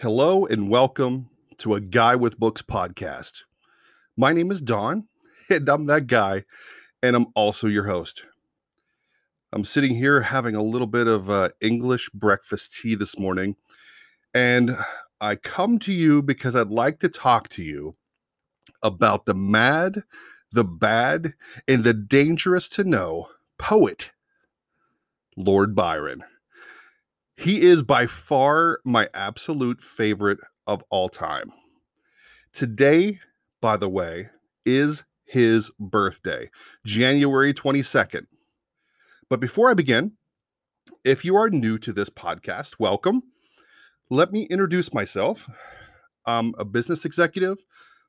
Hello and welcome to a Guy with Books podcast. My name is Don, and I'm that guy, and I'm also your host. I'm sitting here having a little bit of uh, English breakfast tea this morning, and I come to you because I'd like to talk to you about the mad, the bad, and the dangerous to know poet, Lord Byron. He is by far my absolute favorite of all time. Today, by the way, is his birthday, January 22nd. But before I begin, if you are new to this podcast, welcome. Let me introduce myself. I'm a business executive.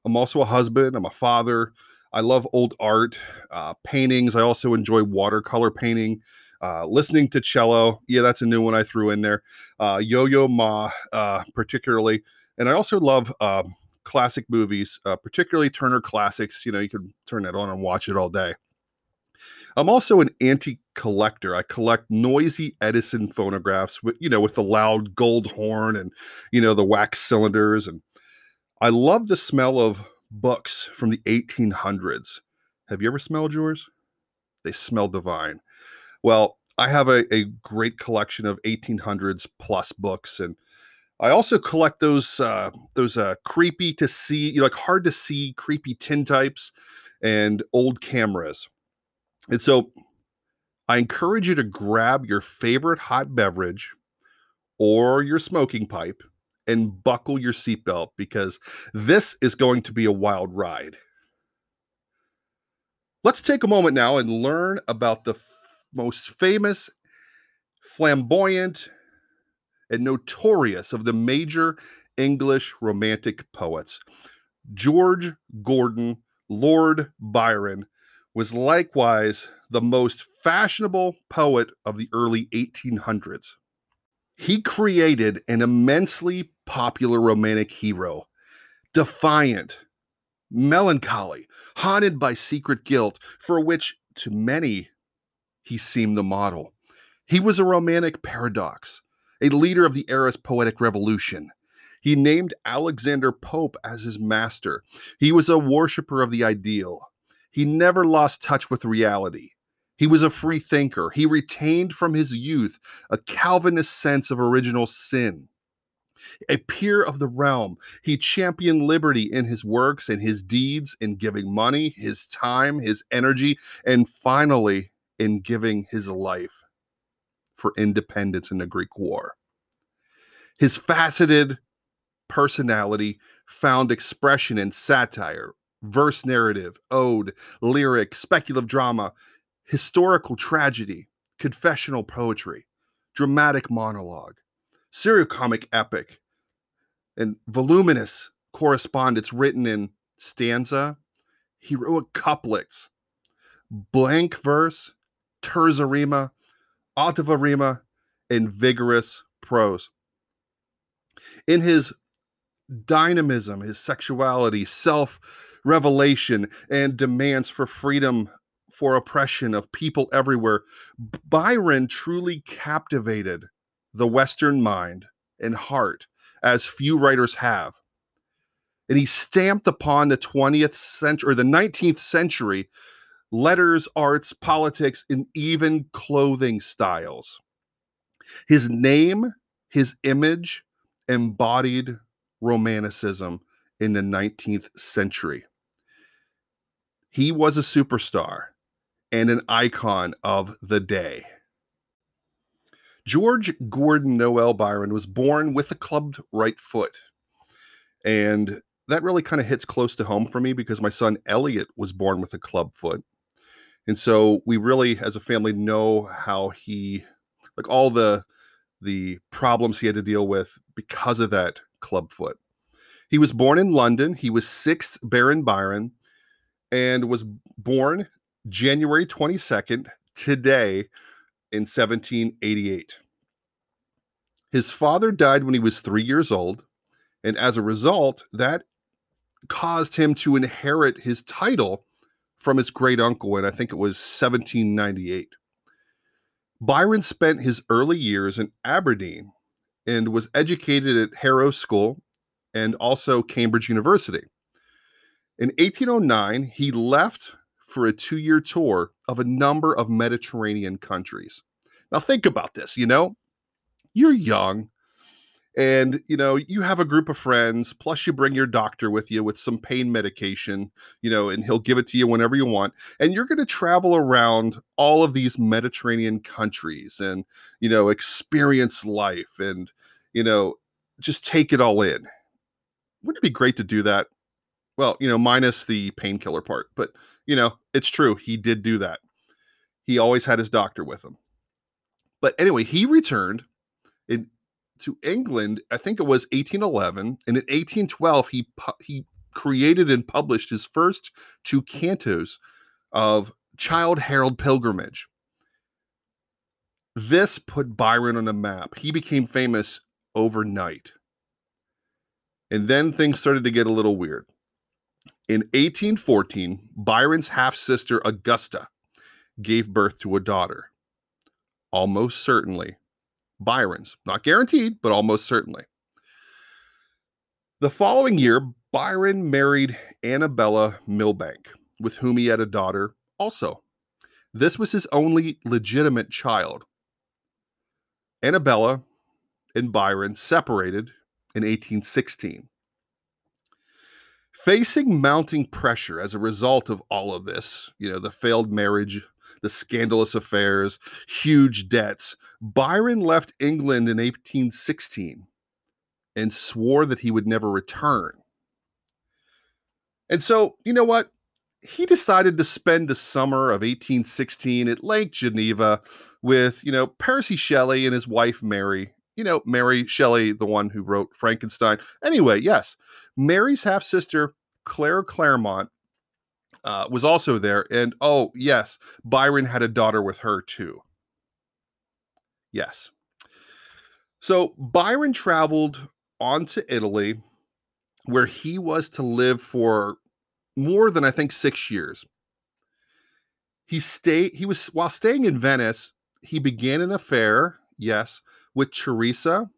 I'm also a husband. I'm a father. I love old art, uh, paintings. I also enjoy watercolor painting. Uh, listening to cello, yeah, that's a new one I threw in there. Uh, Yo Yo Ma, uh, particularly, and I also love um, classic movies, uh, particularly Turner classics. You know, you can turn that on and watch it all day. I'm also an antique collector. I collect noisy Edison phonographs with, you know, with the loud gold horn and, you know, the wax cylinders. And I love the smell of books from the 1800s. Have you ever smelled yours? They smell divine. Well, I have a, a great collection of 1800s plus books, and I also collect those uh, those uh, creepy to see, you know, like hard to see, creepy tintypes and old cameras. And so, I encourage you to grab your favorite hot beverage or your smoking pipe and buckle your seatbelt because this is going to be a wild ride. Let's take a moment now and learn about the most famous, flamboyant, and notorious of the major English Romantic poets. George Gordon, Lord Byron, was likewise the most fashionable poet of the early 1800s. He created an immensely popular romantic hero, defiant, melancholy, haunted by secret guilt, for which to many he seemed the model. He was a romantic paradox, a leader of the era's poetic revolution. He named Alexander Pope as his master. He was a worshiper of the ideal. He never lost touch with reality. He was a free thinker. He retained from his youth a Calvinist sense of original sin. A peer of the realm, he championed liberty in his works and his deeds, in giving money, his time, his energy, and finally, in giving his life for independence in the Greek War. His faceted personality found expression in satire, verse narrative, ode, lyric, speculative drama, historical tragedy, confessional poetry, dramatic monologue, comic epic, and voluminous correspondence written in stanza, heroic couplets, blank verse, terza rima, ottava and vigorous prose. In his dynamism, his sexuality, self revelation, and demands for freedom for oppression of people everywhere, Byron truly captivated the Western mind and heart as few writers have. And he stamped upon the 20th century or the 19th century letters, arts, politics, and even clothing styles. His name, his image embodied Romanticism in the 19th century. He was a superstar and an icon of the day. George Gordon Noel Byron was born with a clubbed right foot. And that really kind of hits close to home for me because my son Elliot was born with a club foot. And so we really as a family know how he like all the the problems he had to deal with because of that club foot. He was born in London. He was sixth Baron Byron and was born January 22nd, today, in 1788. His father died when he was three years old, and as a result, that caused him to inherit his title from his great uncle, and I think it was 1798. Byron spent his early years in Aberdeen and was educated at Harrow School and also Cambridge University. In 1809, he left for a two year tour of a number of Mediterranean countries. Now, think about this you know, you're young, and you know you have a group of friends plus you bring your doctor with you with some pain medication you know and he'll give it to you whenever you want and you're going to travel around all of these mediterranean countries and you know experience life and you know just take it all in. Wouldn't it be great to do that? Well you know minus the painkiller part but you know it's true he did do that. He always had his doctor with him. But anyway he returned in to England, I think it was 1811, and in 1812 he he created and published his first two cantos of Childe Harold Pilgrimage. This put Byron on a map. He became famous overnight. And then things started to get a little weird. In 1814, Byron's half sister Augusta gave birth to a daughter. Almost certainly Byron's. Not guaranteed, but almost certainly. The following year, Byron married Annabella Milbank, with whom he had a daughter also. This was his only legitimate child. Annabella and Byron separated in 1816. Facing mounting pressure as a result of all of this, you know, the failed marriage the scandalous affairs, huge debts. Byron left England in 1816 and swore that he would never return. And so, you know what? He decided to spend the summer of 1816 at Lake Geneva with, you know, Percy Shelley and his wife Mary. You know, Mary Shelley, the one who wrote Frankenstein. Anyway, yes, Mary's half sister, Claire Clairmont, uh, was also there. And oh, yes, Byron had a daughter with her too. Yes. So Byron traveled on to Italy, where he was to live for more than I think six years. He stayed. He was while staying in Venice. He began an affair, yes, with Teresa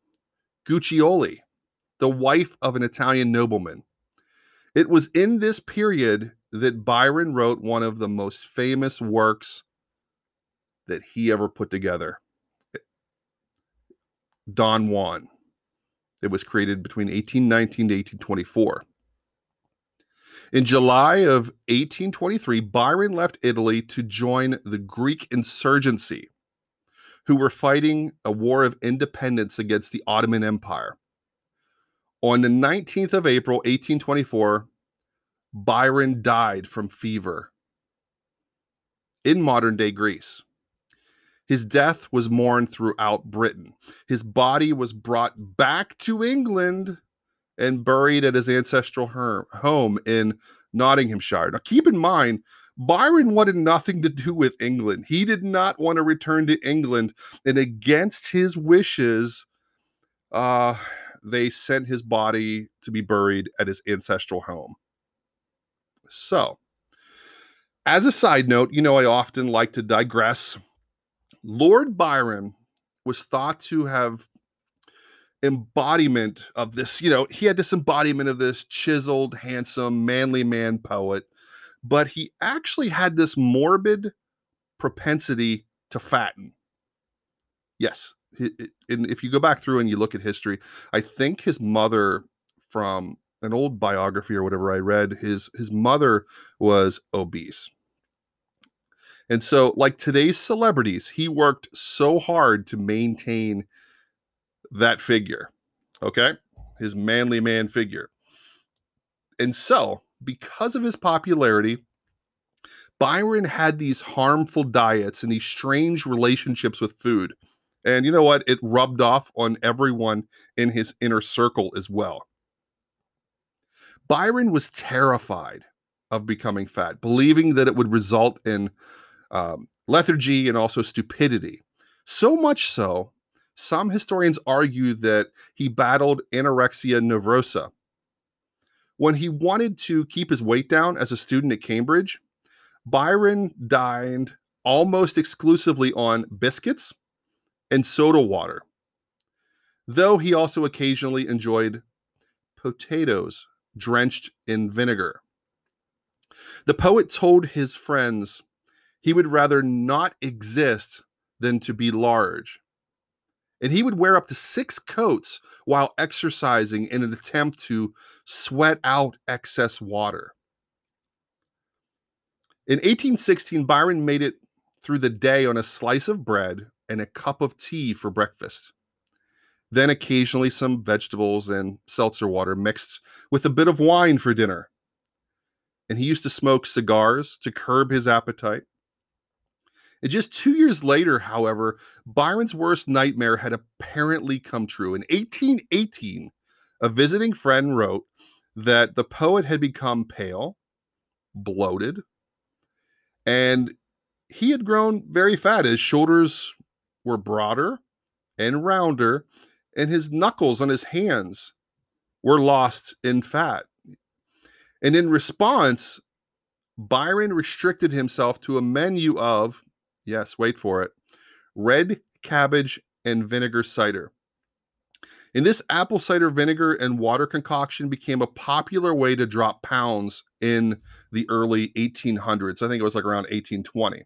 Guiccioli, the wife of an Italian nobleman. It was in this period that Byron wrote one of the most famous works that he ever put together eh, Don Juan. It was created between 1819 to 1824. In July of 1823, Byron left Italy to join the Greek insurgency, who were fighting a war of independence against the Ottoman Empire. On the 19th of April, 1824, Byron died from fever in modern day Greece. His death was mourned throughout Britain. His body was brought back to England and buried at his ancestral home in Nottinghamshire. Now, keep in mind, Byron wanted nothing to do with England. He did not want to return to England, and against his wishes, uh, they sent his body to be buried at his ancestral home. So, as a side note, you know, I often like to digress. Lord Byron was thought to have embodiment of this, you know, he had this embodiment of this chiseled, handsome, manly man poet, but he actually had this morbid propensity to fatten. Yes. And if you go back through and you look at history, I think his mother from an old biography or whatever I read, his his mother was obese. And so, like today's celebrities, he worked so hard to maintain that figure. Okay? His manly man figure. And so, because of his popularity, Byron had these harmful diets and these strange relationships with food. And you know what? It rubbed off on everyone in his inner circle as well. Byron was terrified of becoming fat, believing that it would result in um, lethargy and also stupidity. So much so, some historians argue that he battled anorexia nervosa. When he wanted to keep his weight down as a student at Cambridge, Byron dined almost exclusively on biscuits and soda water. though he also occasionally enjoyed potatoes drenched in vinegar. The poet told his friends he would rather not exist than to be large. And he would wear up to six coats while exercising in an attempt to sweat out excess water. In 1816, Byron made it through the day on a slice of bread and a cup of tea for breakfast. Then occasionally some vegetables and seltzer water mixed with a bit of wine for dinner. And he used to smoke cigars to curb his appetite. And just two years later, however, Byron's worst nightmare had apparently come true. In 1818, a visiting friend wrote that the poet had become pale, bloated, and he had grown very fat. His shoulders were broader and rounder, and his knuckles on his hands were lost in fat. And in response, Byron restricted himself to a menu of, yes, wait for it, red cabbage and vinegar cider. And this apple cider vinegar and water concoction became a popular way to drop pounds in the early 1800s. I think it was like around 1820.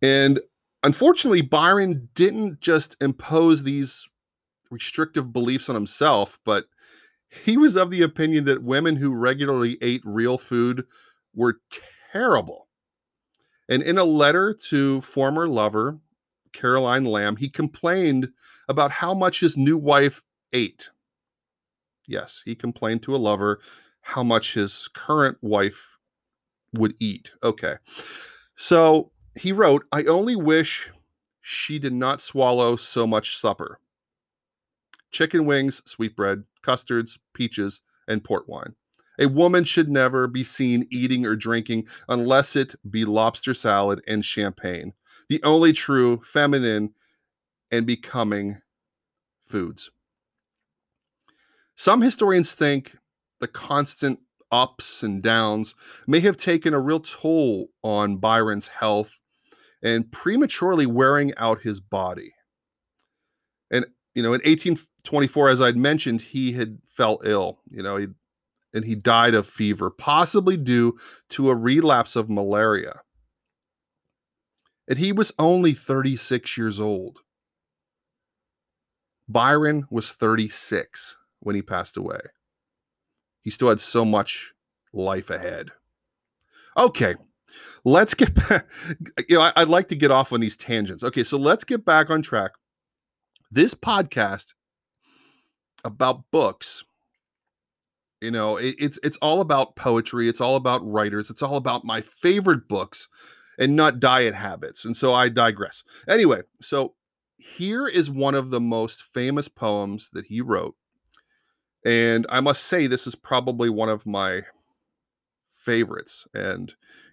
And unfortunately, Byron didn't just impose these restrictive beliefs on himself, but he was of the opinion that women who regularly ate real food were terrible. And in a letter to former lover, Caroline Lamb, he complained about how much his new wife ate. Yes, he complained to a lover how much his current wife would eat. Okay. So he wrote, I only wish she did not swallow so much supper chicken wings, sweetbread, custards, peaches, and port wine. A woman should never be seen eating or drinking unless it be lobster salad and champagne, the only true feminine and becoming foods. Some historians think the constant ups and downs may have taken a real toll on Byron's health and prematurely wearing out his body. And, you know, in 1824, as I'd mentioned, he had fell ill, you know, he, and he died of fever, possibly due to a relapse of malaria. And he was only 36 years old. Byron was 36 when he passed away. He still had so much life ahead. Okay, let's get back. You know, I, would like to get off on these tangents. Okay, so let's get back on track. This podcast about books, you know, it, it's it's all about poetry. It's all about writers. It's all about my favorite books, and not diet habits. And so I digress. Anyway, so here is one of the most famous poems that he wrote, and I must say this is probably one of my favorites. And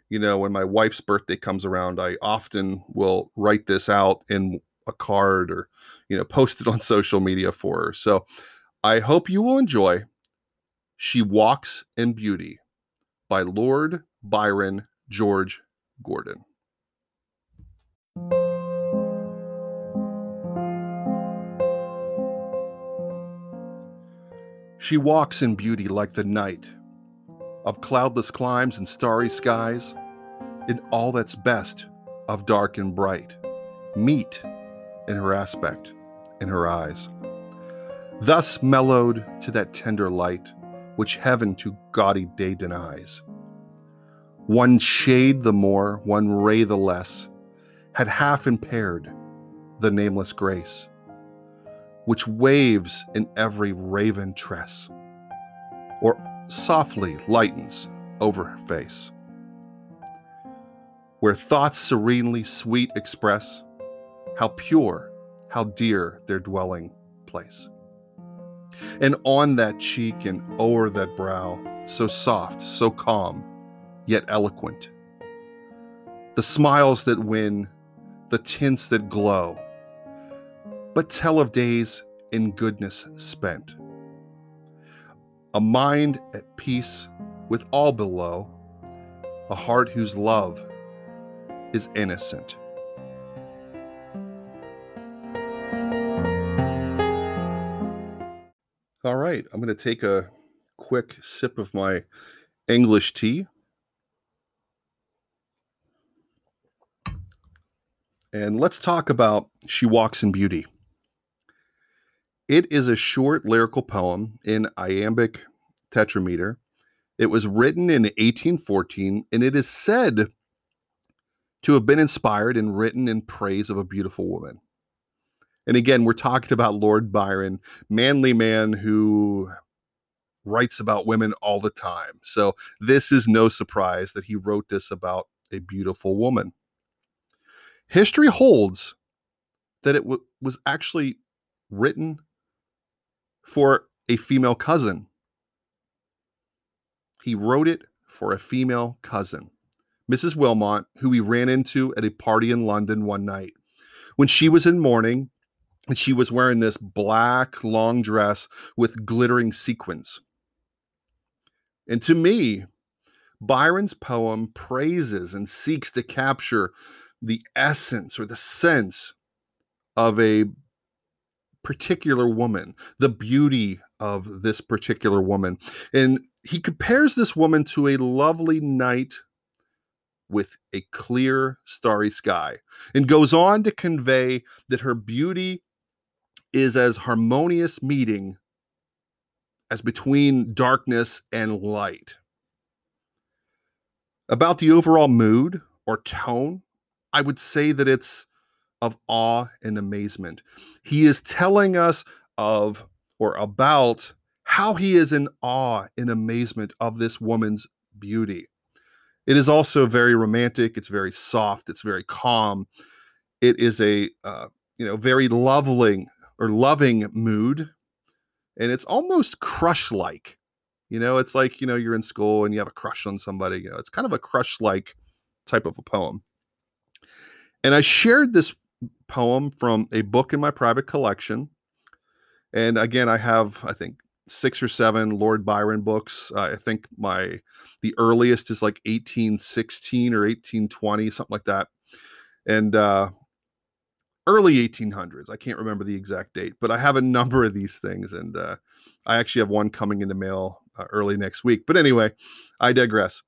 you know, when my wife's birthday comes around, I often will write this out in a card or, you know, post it on social media for her. So I hope you will enjoy She Walks in Beauty by Lord Byron George Gordon. She walks in beauty like the night of cloudless climes and starry skies in all that's best of dark and bright, meet in her aspect, in her eyes. Thus mellowed to that tender light which heaven to gaudy day denies. One shade the more, one ray the less, had half impaired the nameless grace, which waves in every raven tress, or softly lightens over her face where thoughts serenely sweet express how pure, how dear their dwelling place. And on that cheek and o'er that brow, so soft, so calm, yet eloquent, the smiles that win, the tints that glow, but tell of days in goodness spent. A mind at peace with all below, a heart whose love is innocent. Right, I'm going to take a quick sip of my English tea. And let's talk about She Walks in Beauty. It is a short lyrical poem in iambic tetrameter. It was written in 1814, and it is said to have been inspired and written in praise of a beautiful woman. And again, we're talking about Lord Byron, manly man who writes about women all the time. So this is no surprise that he wrote this about a beautiful woman. History holds that it w- was actually written for a female cousin. He wrote it for a female cousin, Mrs. Wilmot, who he ran into at a party in London one night. When she was in mourning, and she was wearing this black long dress with glittering sequins. And to me, Byron's poem praises and seeks to capture the essence or the sense of a particular woman, the beauty of this particular woman. And he compares this woman to a lovely night with a clear, starry sky, and goes on to convey that her beauty is as harmonious meeting as between darkness and light. About the overall mood or tone, I would say that it's of awe and amazement. He is telling us of or about how he is in awe and amazement of this woman's beauty. It is also very romantic. It's very soft. It's very calm. It is a uh, you know very loving or loving mood, and it's almost crush like. You know, it's like you know you're in school and you have a crush on somebody. You know, it's kind of a crush like type of a poem. And I shared this poem from a book in my private collection. And again, I have, I think, six or seven Lord Byron books. Uh, I think my the earliest is like 1816 or 1820, something like that. And uh, early 1800s. I can't remember the exact date, but I have a number of these things, and uh, I actually have one coming in the mail uh, early next week. But anyway, I digress.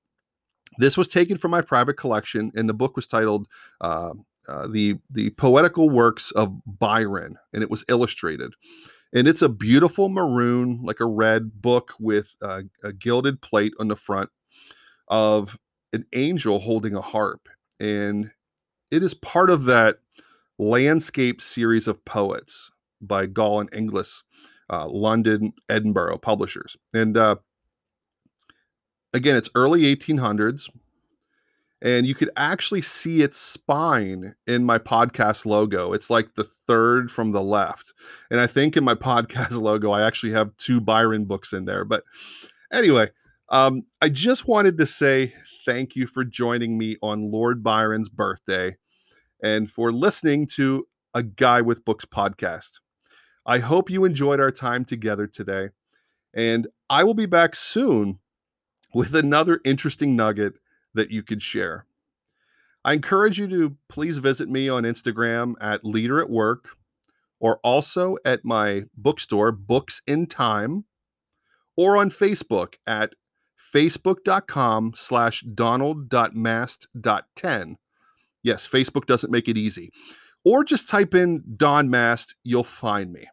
This was taken from my private collection, and the book was titled uh, uh, "the the Poetical Works of Byron," and it was illustrated. And it's a beautiful maroon, like a red book with a gilded plate on the front of an angel holding a harp, and it is part of that landscape series of poets by Gall and Inglis, uh, London, Edinburgh publishers. And uh, again, it's early 1800s. And you could actually see its spine in my podcast logo. It's like the third from the left. And I think in my podcast logo, I actually have two Byron books in there. But anyway, um, I just wanted to say thank you for joining me on Lord Byron's birthday and for listening to a Guy with Books podcast. I hope you enjoyed our time together today. And I will be back soon with another interesting nugget that you could share. I encourage you to please visit me on Instagram at Leader at Work or also at my bookstore, Books in Time, or on Facebook at facebook.com slash donald.mast.10. Yes, Facebook doesn't make it easy. Or just type in Don Mast, you'll find me.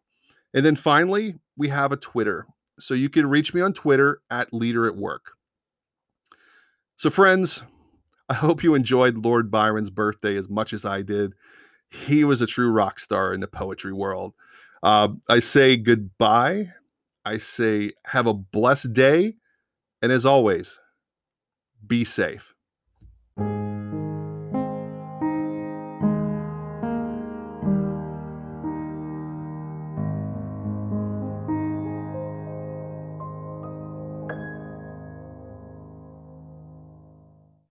And then finally, we have a Twitter. So you can reach me on Twitter at Leader at Work. So, friends, I hope you enjoyed Lord Byron's birthday as much as I did. He was a true rock star in the poetry world. Uh, I say goodbye. I say have a blessed day. And as always, be safe.